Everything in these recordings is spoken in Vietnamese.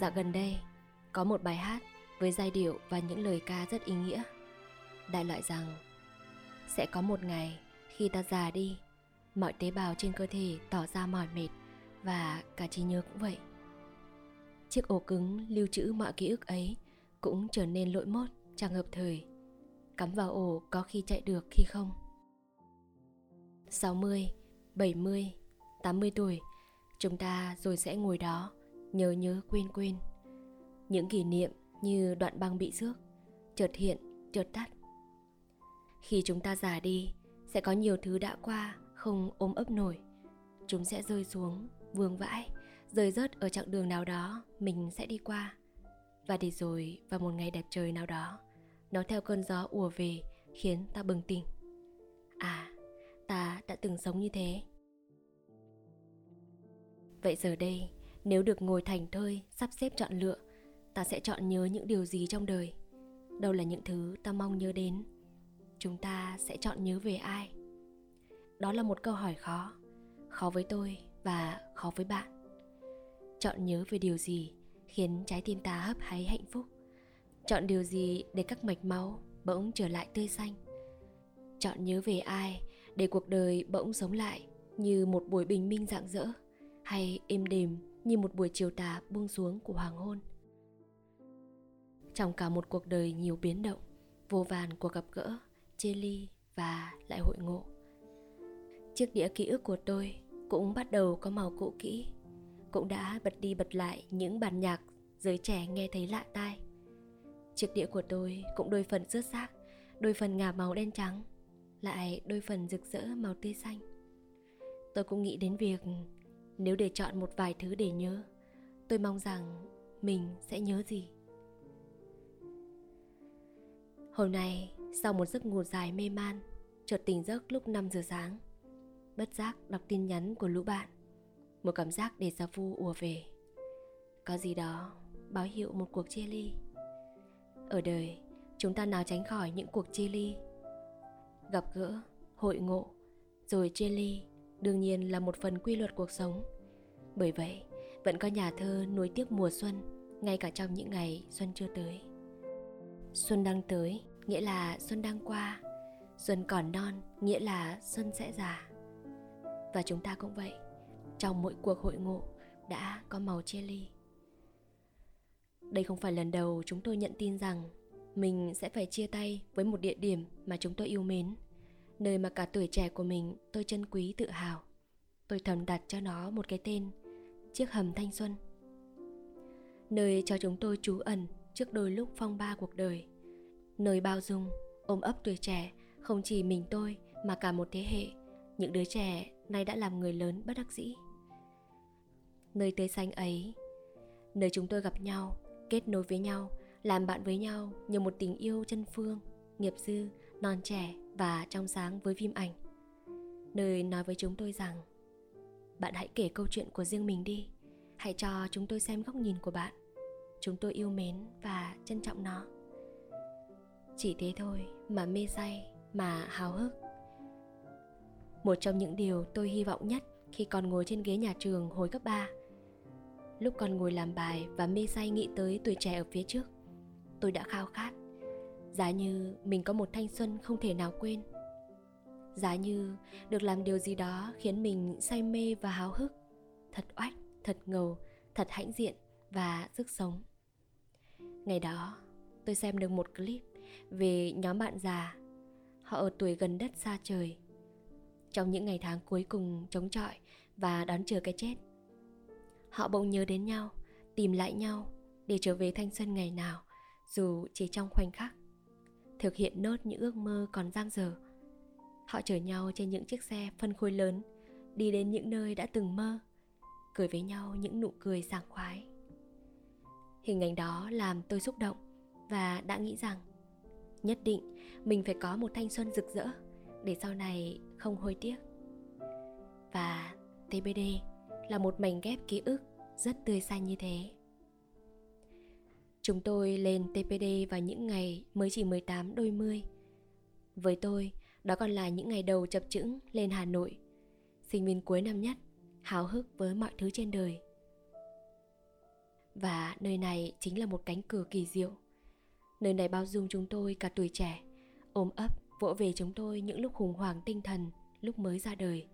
dạo gần đây, có một bài hát với giai điệu và những lời ca rất ý nghĩa. Đại loại rằng sẽ có một ngày khi ta già đi, mọi tế bào trên cơ thể tỏ ra mỏi mệt và cả trí nhớ cũng vậy. Chiếc ổ cứng lưu trữ mọi ký ức ấy cũng trở nên lỗi mốt, chẳng hợp thời. Cắm vào ổ có khi chạy được khi không. 60, 70, 80 tuổi, chúng ta rồi sẽ ngồi đó, nhớ nhớ quên quên. Những kỷ niệm như đoạn băng bị rước, chợt hiện, chợt tắt. Khi chúng ta già đi, sẽ có nhiều thứ đã qua không ôm ấp nổi. Chúng sẽ rơi xuống, vương vãi, rơi rớt ở chặng đường nào đó mình sẽ đi qua. Và để rồi vào một ngày đẹp trời nào đó, nó theo cơn gió ùa về khiến ta bừng tỉnh. À, ta đã từng sống như thế. Vậy giờ đây, nếu được ngồi thành thơi, sắp xếp chọn lựa, ta sẽ chọn nhớ những điều gì trong đời? Đâu là những thứ ta mong nhớ đến? Chúng ta sẽ chọn nhớ về ai? Đó là một câu hỏi khó, khó với tôi và khó với bạn. Chọn nhớ về điều gì khiến trái tim ta hấp háy hạnh phúc? Chọn điều gì để các mạch máu bỗng trở lại tươi xanh? Chọn nhớ về ai để cuộc đời bỗng sống lại như một buổi bình minh rạng rỡ hay êm đềm như một buổi chiều tà buông xuống của hoàng hôn. Trong cả một cuộc đời nhiều biến động, vô vàn cuộc gặp gỡ, chia ly và lại hội ngộ. Chiếc đĩa ký ức của tôi cũng bắt đầu có màu cũ kỹ, cũng đã bật đi bật lại những bản nhạc giới trẻ nghe thấy lạ tai. Chiếc đĩa của tôi cũng đôi phần rớt xác, đôi phần ngả màu đen trắng, lại đôi phần rực rỡ màu tươi xanh. Tôi cũng nghĩ đến việc nếu để chọn một vài thứ để nhớ, tôi mong rằng mình sẽ nhớ gì? Hôm nay, sau một giấc ngủ dài mê man, chợt tỉnh giấc lúc 5 giờ sáng, bất giác đọc tin nhắn của lũ bạn, một cảm giác để ra vu ùa về. Có gì đó báo hiệu một cuộc chia ly. Ở đời, chúng ta nào tránh khỏi những cuộc chia ly? Gặp gỡ, hội ngộ, rồi chia ly đương nhiên là một phần quy luật cuộc sống. Bởi vậy, vẫn có nhà thơ nuối tiếc mùa xuân, ngay cả trong những ngày xuân chưa tới. Xuân đang tới, nghĩa là xuân đang qua. Xuân còn non, nghĩa là xuân sẽ già. Và chúng ta cũng vậy, trong mỗi cuộc hội ngộ đã có màu chia ly. Đây không phải lần đầu chúng tôi nhận tin rằng mình sẽ phải chia tay với một địa điểm mà chúng tôi yêu mến nơi mà cả tuổi trẻ của mình tôi trân quý tự hào. Tôi thầm đặt cho nó một cái tên, chiếc hầm thanh xuân. Nơi cho chúng tôi trú ẩn trước đôi lúc phong ba cuộc đời. Nơi bao dung, ôm ấp tuổi trẻ không chỉ mình tôi mà cả một thế hệ, những đứa trẻ nay đã làm người lớn bất đắc dĩ. Nơi tươi xanh ấy, nơi chúng tôi gặp nhau, kết nối với nhau, làm bạn với nhau như một tình yêu chân phương, nghiệp dư non trẻ và trong sáng với phim ảnh. Nơi nói với chúng tôi rằng, bạn hãy kể câu chuyện của riêng mình đi. Hãy cho chúng tôi xem góc nhìn của bạn. Chúng tôi yêu mến và trân trọng nó. Chỉ thế thôi mà mê say, mà hào hức. Một trong những điều tôi hy vọng nhất khi còn ngồi trên ghế nhà trường hồi cấp 3 lúc còn ngồi làm bài và mê say nghĩ tới tuổi trẻ ở phía trước, tôi đã khao khát giá như mình có một thanh xuân không thể nào quên. Giá như được làm điều gì đó khiến mình say mê và háo hức. Thật oách, thật ngầu, thật hãnh diện và sức sống. Ngày đó, tôi xem được một clip về nhóm bạn già. Họ ở tuổi gần đất xa trời. Trong những ngày tháng cuối cùng chống chọi và đón chờ cái chết, họ bỗng nhớ đến nhau, tìm lại nhau để trở về thanh xuân ngày nào, dù chỉ trong khoảnh khắc thực hiện nốt những ước mơ còn dang dở. Họ chở nhau trên những chiếc xe phân khối lớn, đi đến những nơi đã từng mơ, cười với nhau những nụ cười sảng khoái. Hình ảnh đó làm tôi xúc động và đã nghĩ rằng, nhất định mình phải có một thanh xuân rực rỡ để sau này không hối tiếc. Và tbd là một mảnh ghép ký ức rất tươi xanh như thế. Chúng tôi lên TPD vào những ngày mới chỉ 18 đôi mươi. Với tôi, đó còn là những ngày đầu chập chững lên Hà Nội. Sinh viên cuối năm nhất, háo hức với mọi thứ trên đời. và nơi này chính là một cánh cửa kỳ diệu. Nơi này bao dung chúng tôi cả tuổi trẻ, ôm ấp, vỗ về chúng tôi những lúc khủng hoảng tinh thần, lúc mới ra đời.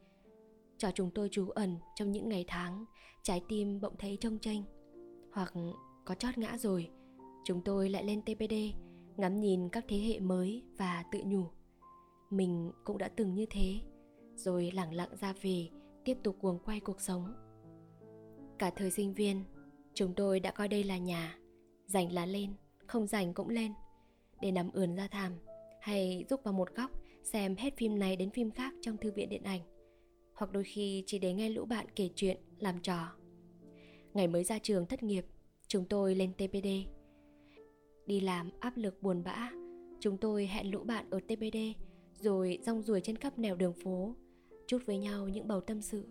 Cho chúng tôi trú ẩn trong những ngày tháng, trái tim bỗng thấy trông tranh. Hoặc có chót ngã rồi, chúng tôi lại lên TPD, ngắm nhìn các thế hệ mới và tự nhủ. Mình cũng đã từng như thế, rồi lẳng lặng ra về, tiếp tục cuồng quay cuộc sống. Cả thời sinh viên, chúng tôi đã coi đây là nhà, rảnh là lên, không rảnh cũng lên, để nằm ườn ra thảm, hay rúc vào một góc xem hết phim này đến phim khác trong thư viện điện ảnh, hoặc đôi khi chỉ để nghe lũ bạn kể chuyện, làm trò. Ngày mới ra trường thất nghiệp, chúng tôi lên TPD. Đi làm áp lực buồn bã, chúng tôi hẹn lũ bạn ở TPD rồi rong ruổi trên khắp nẻo đường phố, chút với nhau những bầu tâm sự.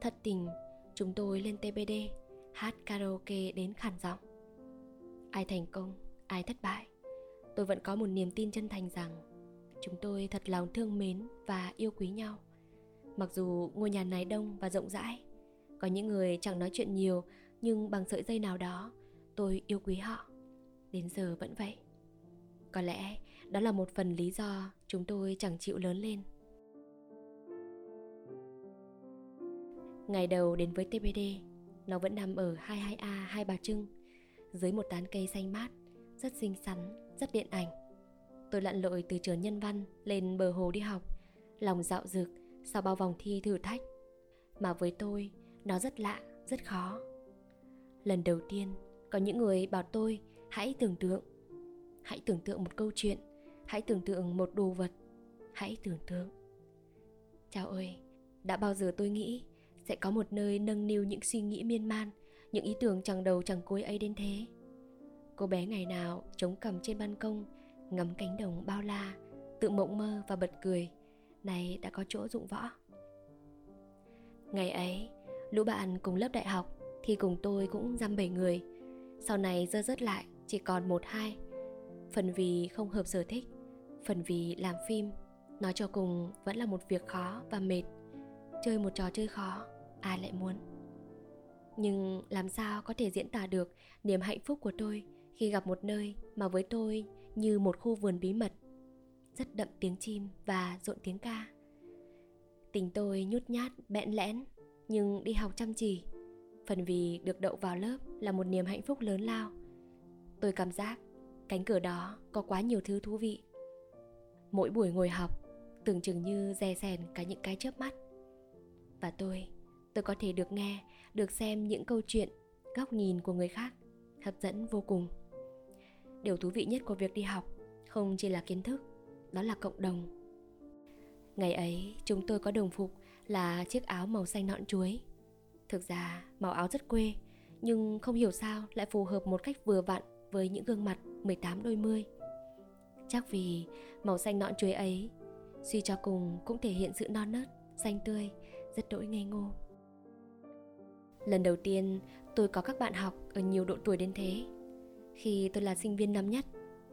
Thật tình, chúng tôi lên TPD, hát karaoke đến khản giọng. Ai thành công, ai thất bại, tôi vẫn có một niềm tin chân thành rằng chúng tôi thật lòng thương mến và yêu quý nhau. Mặc dù ngôi nhà này đông và rộng rãi, có những người chẳng nói chuyện nhiều nhưng bằng sợi dây nào đó, tôi yêu quý họ. Đến giờ vẫn vậy. Có lẽ đó là một phần lý do chúng tôi chẳng chịu lớn lên Ngày đầu đến với tbd nó vẫn nằm ở 22A Hai Bà Trưng, dưới một tán cây xanh mát, rất xinh xắn, rất điện ảnh. Tôi lặn lội từ trường nhân văn lên bờ hồ đi học, lòng dạo dực sau bao vòng thi thử thách. Mà với tôi, nó rất lạ, rất khó. Lần đầu tiên, có những người bảo tôi hãy tưởng tượng. Hãy tưởng tượng một câu chuyện, hãy tưởng tượng một đồ vật, hãy tưởng tượng. Chào ơi, đã bao giờ tôi nghĩ sẽ có một nơi nâng niu những suy nghĩ miên man những ý tưởng chẳng đầu chẳng cuối ấy đến thế cô bé ngày nào chống cằm trên ban công ngắm cánh đồng bao la tự mộng mơ và bật cười này đã có chỗ dụng võ ngày ấy lũ bạn cùng lớp đại học thì cùng tôi cũng dăm bảy người. Sau này dơ dứt lại, chỉ còn một hai. Phần vì không hợp sở thích, phần vì làm phim, nói cho cùng vẫn là một việc khó và mệt. Chơi một trò chơi khó, ai lại muốn? Nhưng làm sao có thể diễn tả được niềm hạnh phúc của tôi khi gặp một nơi mà với tôi như một khu vườn bí mật? Rất đậm tiếng chim và rộn tiếng ca. Tình tôi nhút nhát, bẽn lẽn, nhưng đi học chăm chỉ phần vì được đậu vào lớp là một niềm hạnh phúc lớn lao. Tôi cảm giác cánh cửa đó có quá nhiều thứ thú vị. Mỗi buổi ngồi học, tưởng chừng như dè sèn cả những cái chớp mắt. Và tôi tôi có thể được nghe, được xem những câu chuyện, góc nhìn của người khác, hấp dẫn vô cùng. Điều thú vị nhất của việc đi học không chỉ là kiến thức, đó là cộng đồng. Ngày ấy, chúng tôi có đồng phục là chiếc áo màu xanh nõn chuối thực ra màu áo rất quê nhưng không hiểu sao lại phù hợp một cách vừa vặn với những gương mặt 18 đôi mươi. Chắc vì màu xanh nõn chuối ấy suy cho cùng cũng thể hiện sự non nớt, xanh tươi, rất đỗi ngây ngô. Lần đầu tiên tôi có các bạn học ở nhiều độ tuổi đến thế. Khi tôi là sinh viên năm nhất,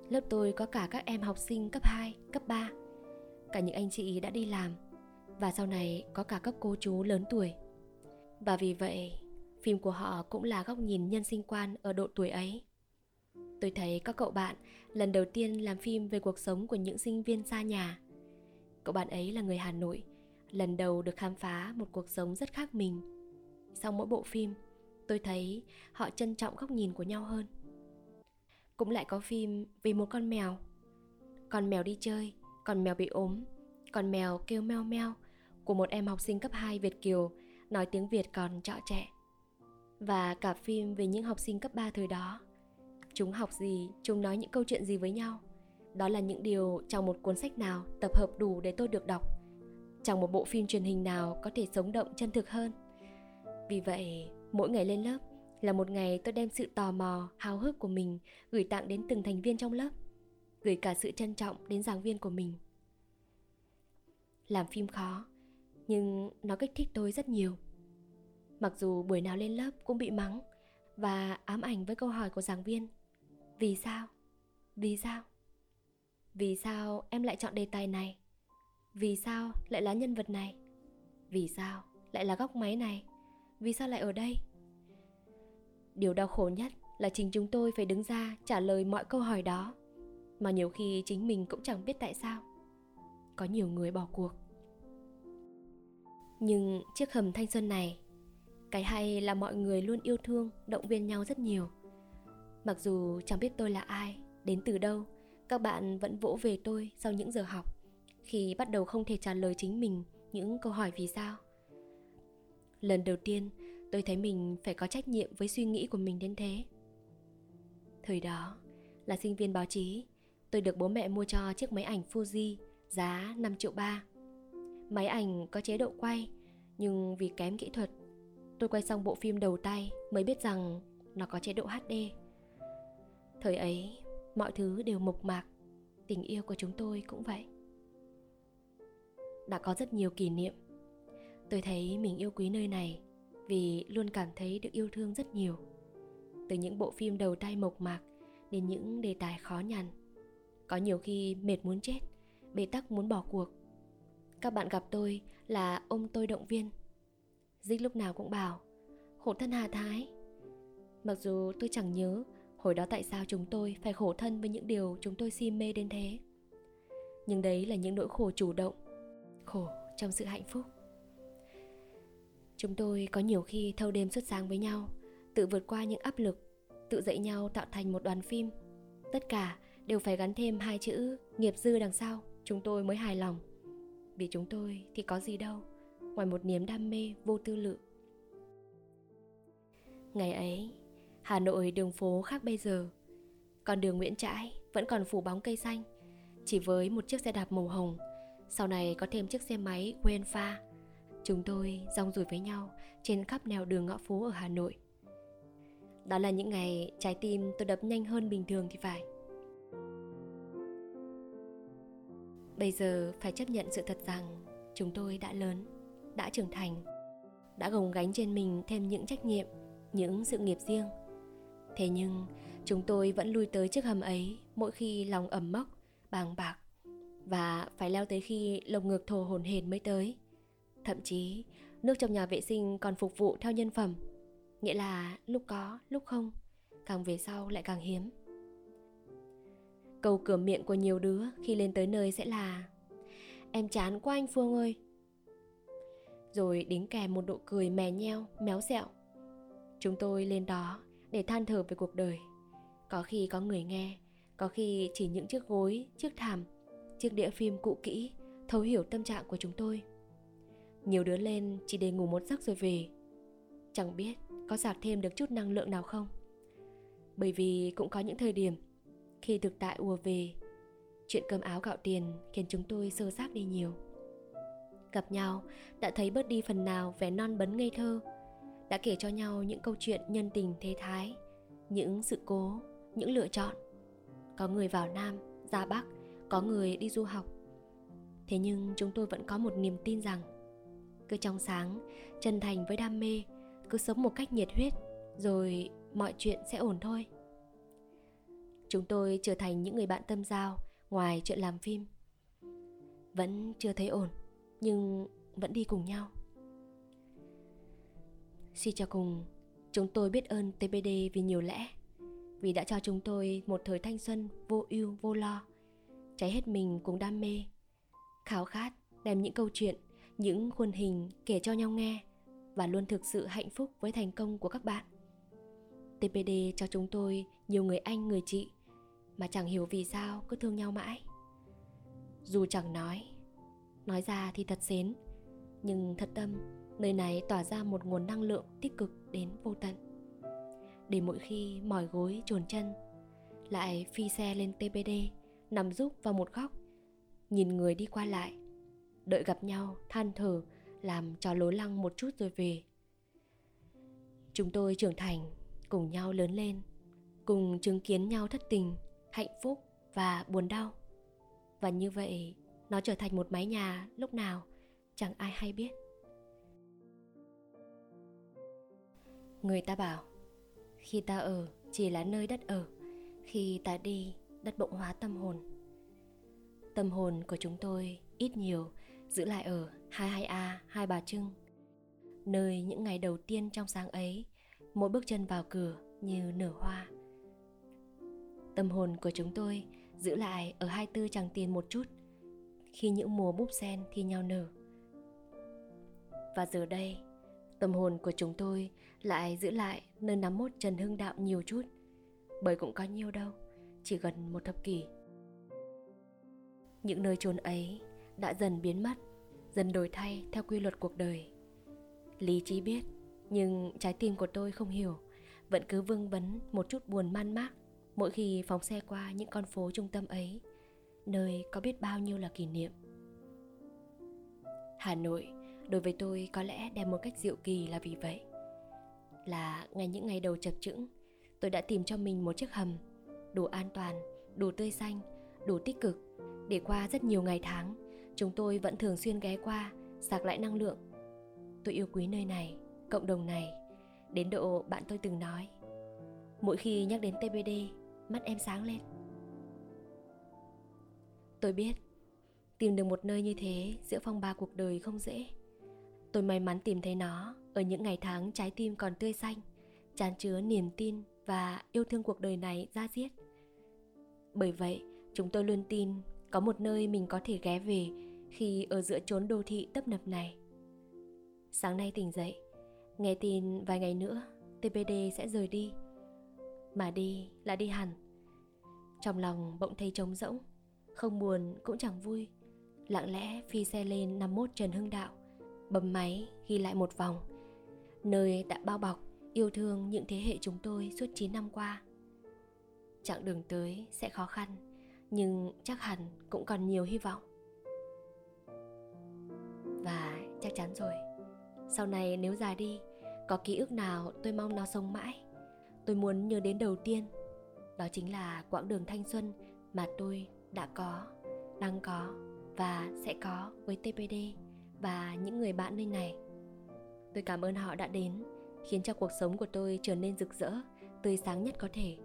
lớp tôi có cả các em học sinh cấp 2, cấp 3. Cả những anh chị đã đi làm và sau này có cả các cô chú lớn tuổi. Và vì vậy, phim của họ cũng là góc nhìn nhân sinh quan ở độ tuổi ấy. Tôi thấy các cậu bạn lần đầu tiên làm phim về cuộc sống của những sinh viên xa nhà. Cậu bạn ấy là người Hà Nội, lần đầu được khám phá một cuộc sống rất khác mình sau mỗi bộ phim tôi thấy họ trân trọng góc nhìn của nhau hơn cũng lại có phim vì một con mèo con mèo đi chơi con mèo bị ốm con mèo kêu meo meo của một em học sinh cấp 2 Việt Kiều nói tiếng Việt còn trọ trẻ và cả phim về những học sinh cấp 3 thời đó chúng học gì chúng nói những câu chuyện gì với nhau? Đó là những điều trong một cuốn sách nào tập hợp đủ để tôi được đọc? Trong một bộ phim truyền hình nào có thể sống động chân thực hơn? Vì vậy, mỗi ngày lên lớp là một ngày tôi đem sự tò mò, hào hức của mình gửi tặng đến từng thành viên trong lớp, gửi cả sự trân trọng đến giảng viên của mình. Làm phim khó, nhưng nó kích thích tôi rất nhiều. Mặc dù buổi nào lên lớp cũng bị mắng và ám ảnh với câu hỏi của giảng viên. Vì sao? Vì sao? Vì sao em lại chọn đề tài này? Vì sao lại là nhân vật này? Vì sao lại là góc máy này? vì sao lại ở đây điều đau khổ nhất là chính chúng tôi phải đứng ra trả lời mọi câu hỏi đó, mà nhiều khi chính mình cũng chẳng biết tại sao có nhiều người bỏ cuộc nhưng chiếc hầm thanh xuân này, cái hay là mọi người luôn yêu thương, động viên nhau rất nhiều. Mặc dù chẳng biết tôi là ai, đến từ đâu, các bạn vẫn vỗ về tôi sau những giờ học, khi bắt đầu không thể trả lời chính mình những câu hỏi vì sao. Lần đầu tiên, tôi thấy mình phải có trách nhiệm với suy nghĩ của mình đến thế. Thời đó, là sinh viên báo chí, tôi được bố mẹ mua cho chiếc máy ảnh Fuji giá 5 triệu ba. Máy ảnh có chế độ quay, nhưng vì kém kỹ thuật, tôi quay xong bộ phim đầu tay mới biết rằng nó có chế độ HD. Thời ấy, mọi thứ đều mộc mạc, tình yêu của chúng tôi cũng vậy. Đã có rất nhiều kỷ niệm. Tôi thấy mình yêu quý nơi này vì luôn cảm thấy được yêu thương rất nhiều. Từ những bộ phim đầu tay mộc mạc đến những đề tài khó nhằn. Có nhiều khi mệt muốn chết, bế tắc muốn bỏ cuộc. Các bạn gặp tôi là ôm tôi động viên. Dích lúc nào cũng bảo, khổ thân Hà Thái. Mặc dù tôi chẳng nhớ hồi đó tại sao chúng tôi phải khổ thân với những điều chúng tôi si mê đến thế. Nhưng đấy là những nỗi khổ chủ động, khổ trong sự hạnh phúc. Chúng tôi có nhiều khi thâu đêm suốt sáng với nhau, tự vượt qua những áp lực, tự dạy nhau tạo thành một đoàn phim. Tất cả đều phải gắn thêm hai chữ nghiệp dư đằng sau, chúng tôi mới hài lòng. Vì chúng tôi thì có gì đâu, ngoài một niềm đam mê vô tư lự. Ngày ấy, Hà Nội đường phố khác bây giờ. Con đường Nguyễn Trãi vẫn còn phủ bóng cây xanh, chỉ với một chiếc xe đạp màu hồng. Sau này có thêm chiếc xe máy quên pha. Chúng tôi rong rủi với nhau trên khắp nẻo đường ngõ phố ở Hà Nội. Đó là những ngày trái tim tôi đập nhanh hơn bình thường thì phải. Bây giờ phải chấp nhận sự thật rằng chúng tôi đã lớn, đã trưởng thành, đã gồng gánh trên mình thêm những trách nhiệm, những sự nghiệp riêng. Thế nhưng, chúng tôi vẫn lui tới chiếc hầm ấy mỗi khi lòng ẩm mốc, bàng bạc và phải leo tới khi lồng ngực thổ hồn hển mới tới. Thậm chí, nước trong nhà vệ sinh còn phục vụ theo nhân phẩm, nghĩa là lúc có, lúc không, càng về sau lại càng hiếm. Câu cửa miệng của nhiều đứa khi lên tới nơi sẽ là Em chán quá anh Phương ơi. Rồi đính kèm một nụ cười mè nheo, méo xẹo. Chúng tôi lên đó để than thở về cuộc đời. Có khi có người nghe Có khi chỉ những chiếc gối, chiếc thảm Chiếc đĩa phim cũ kỹ Thấu hiểu tâm trạng của chúng tôi. Nhiều đứa lên chỉ để ngủ một giấc rồi về. Chẳng biết có sạc thêm được chút năng lượng nào không? Bởi vì cũng có những thời điểm khi thực tại ùa về, chuyện cơm áo gạo tiền khiến chúng tôi sơ xác đi nhiều. Gặp nhau, đã thấy bớt đi phần nào vẻ non bấn ngây thơ, đã kể cho nhau những câu chuyện nhân tình thế thái, những sự cố, những lựa chọn. Có người vào nam, ra bắc, có người đi du học. Thế nhưng chúng tôi vẫn có một niềm tin rằng, cứ trong sáng, chân thành với đam mê, cứ sống một cách nhiệt huyết, rồi mọi chuyện sẽ ổn thôi chúng tôi trở thành những người bạn tâm giao ngoài chuyện làm phim. Vẫn chưa thấy ổn, nhưng vẫn đi cùng nhau. Suy cho cùng, chúng tôi biết ơn tbd vì nhiều lẽ, vì đã cho chúng tôi một thời thanh xuân vô ưu, vô lo. Cháy hết mình cùng đam mê, khao khát đem những câu chuyện, những khuôn hình kể cho nhau nghe và luôn thực sự hạnh phúc với thành công của các bạn. Tpd cho chúng tôi nhiều người anh, người chị mà chẳng hiểu vì sao cứ thương nhau mãi. Dù chẳng nói nói ra thì thật xến. Nhưng thật tâm, nơi này tỏa ra một nguồn năng lượng tích cực đến vô tận. Để mỗi khi mỏi gối, trồn chân, lại phi xe lên tbd nằm rúc vào một góc, nhìn người đi qua lại, đợi gặp nhau, than thở, làm cho lối lăng một chút rồi về. Chúng tôi trưởng thành, cùng nhau lớn lên, cùng chứng kiến nhau thất tình hạnh phúc và buồn đau. Và như vậy, nó trở thành một mái nhà lúc nào chẳng ai hay biết. Người ta bảo, khi ta ở chỉ là nơi đất ở, khi ta đi, đất bỗng hóa tâm hồn. Tâm hồn của chúng tôi ít nhiều giữ lại ở 22A Hai Bà Trưng. Nơi những ngày đầu tiên trong sáng ấy, mỗi bước chân vào cửa như nở hoa tâm hồn của chúng tôi giữ lại ở hai tư chẳng tiền một chút. Khi những mùa búp sen thi nhau nở. Và giờ đây, tâm hồn của chúng tôi lại giữ lại nơi nắm mốt trần hưng đạo nhiều chút. Bởi cũng có nhiều đâu, chỉ gần một thập kỷ. Những nơi chôn ấy đã dần biến mất, dần đổi thay theo quy luật cuộc đời. Lý trí biết, nhưng trái tim của tôi không hiểu, vẫn cứ vương vấn một chút buồn man mác mỗi khi phóng xe qua những con phố trung tâm ấy, nơi có biết bao nhiêu là kỷ niệm. Hà nội, đối với tôi có lẽ đẹp một cách diệu kỳ là vì vậy. Là ngay những ngày đầu chập chững, tôi đã tìm cho mình một chiếc hầm, đủ an toàn, đủ tươi xanh, đủ tích cực. Để qua rất nhiều ngày tháng, chúng tôi vẫn thường xuyên ghé qua, sạc lại năng lượng. Tôi yêu quý nơi này, cộng đồng này. Đến độ bạn tôi từng nói, mỗi khi nhắc đến tbd mắt em sáng lên. Tôi biết, tìm được một nơi như thế giữa phong ba cuộc đời không dễ. Tôi may mắn tìm thấy nó ở những ngày tháng trái tim còn tươi xanh tràn chứa niềm tin và yêu thương cuộc đời này ra diết. Bởi vậy, chúng tôi luôn tin có một nơi mình có thể ghé về khi ở giữa chốn đô thị tấp nập này. Sáng nay tỉnh dậy, nghe tin vài ngày nữa tpd sẽ rời đi mà đi là đi hẳn. Trong lòng bỗng thấy trống rỗng, không buồn cũng chẳng vui. Lặng lẽ phi xe lên 51 Trần Hưng Đạo, bấm máy ghi lại một vòng. Nơi đã bao bọc, yêu thương những thế hệ chúng tôi suốt 9 năm qua. Chặng đường tới sẽ khó khăn, nhưng chắc hẳn cũng còn nhiều hy vọng. Và chắc chắn rồi, sau này nếu già đi, có ký ức nào tôi mong nó sống mãi? Tôi muốn nhớ đến đầu tiên. Đó chính là quãng đường thanh xuân mà tôi đã có, đang có và sẽ có với tpd và những người bạn nơi này. Tôi cảm ơn họ đã đến, khiến cho cuộc sống của tôi trở nên rực rỡ, tươi sáng nhất có thể.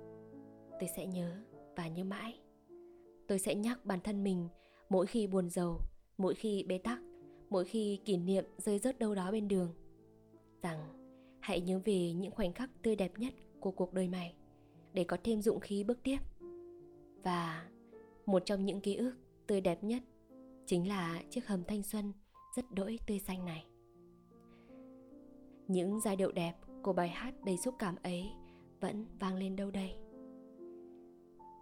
Tôi sẽ nhớ và nhớ mãi. Tôi sẽ nhắc bản thân mình mỗi khi buồn giàu, mỗi khi bế tắc, mỗi khi kỷ niệm rơi rớt đâu đó bên đường, rằng hãy nhớ về những khoảnh khắc tươi đẹp nhất của cuộc đời mày để có thêm dũng khí bước tiếp. Và một trong những ký ức tươi đẹp nhất chính là chiếc hầm thanh xuân rất đỗi tươi xanh này. Những giai điệu đẹp của bài hát đầy xúc cảm ấy vẫn vang lên đâu đây?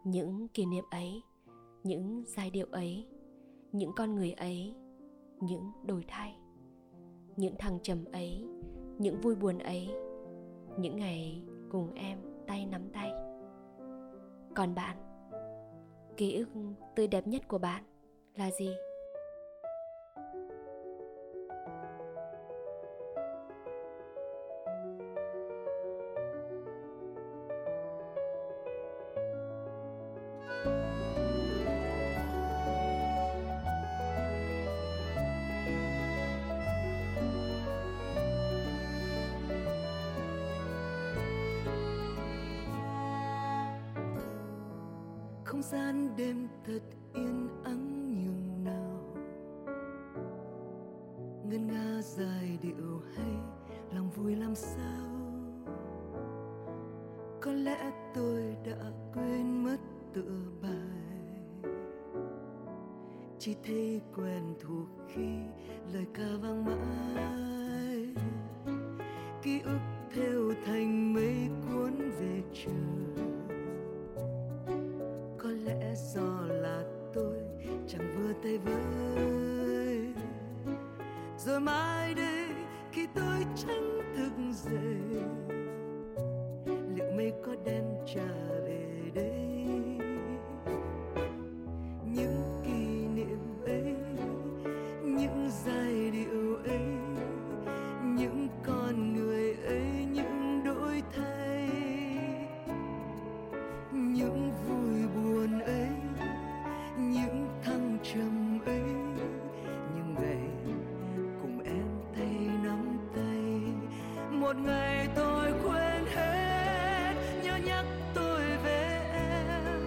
Những kỷ niệm ấy, những giai điệu ấy, những con người ấy, những đổi thay, những thăng trầm ấy, những vui buồn ấy, những ngày cùng em tay nắm tay. Còn bạn, ký ức tươi đẹp nhất của bạn là gì? Không gian đêm thật yên ắng nhường nào. Ngân nga dài điệu hay lòng vui làm sao? Có lẽ tôi đã quên mất tựa bài. Chỉ thấy quen thuộc khi lời ca vang mãi. Ký ức rồi một ngày tôi quên hết. Nhớ nhắc tôi về em.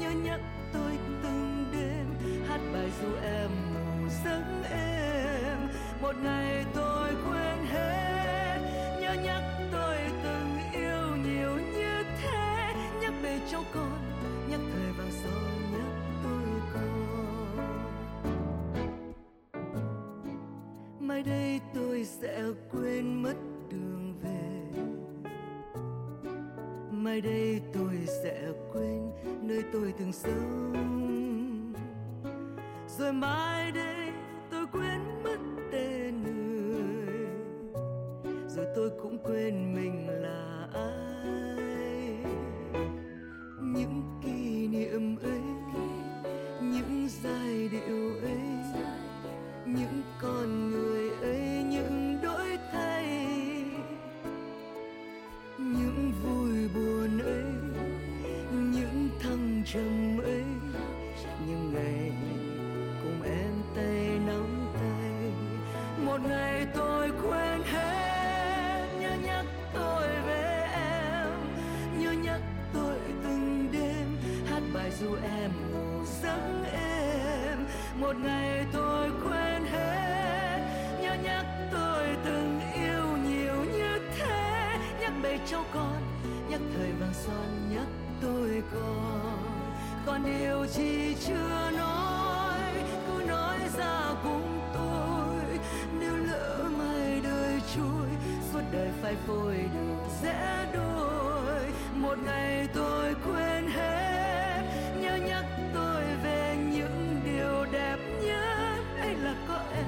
Nhớ nhắc tôi từng đêm. Hát bài ru em ngủ giấc em một ngày tôi quên hết. Nhớ nhắc tôi từng yêu nhiều như thế. Nhắc về cháu con. Nhắc thời vàng son nhắc tôi còn mai đây tôi sẽ quên mất rồi mai đây tôi quên mất tên người. Rồi tôi cũng quên mình là ai. Những kỷ niệm ấy, những giai điệu ấy, những con em ngủ giấc êm một ngày tôi quên hết, nhớ nhắc tôi từng yêu nhiều như thế. Nhắc bầy cháu con, nhắc thời vàng son, nhắc tôi còn. Còn điều gì chưa nói, cứ nói ra cùng tôi nếu lỡ mai đời trôi, suốt đời phải phôi đường dễ đôi. Một ngày tôi quên có em.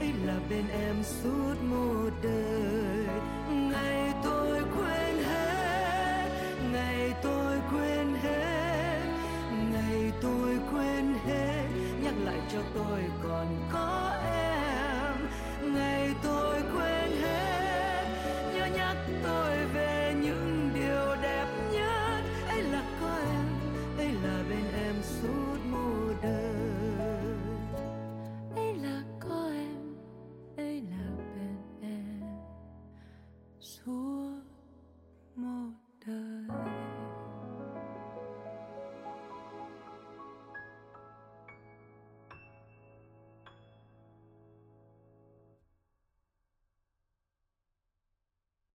Ấy là bên em suốt một đời. Ngày tôi quên hết. Ngày tôi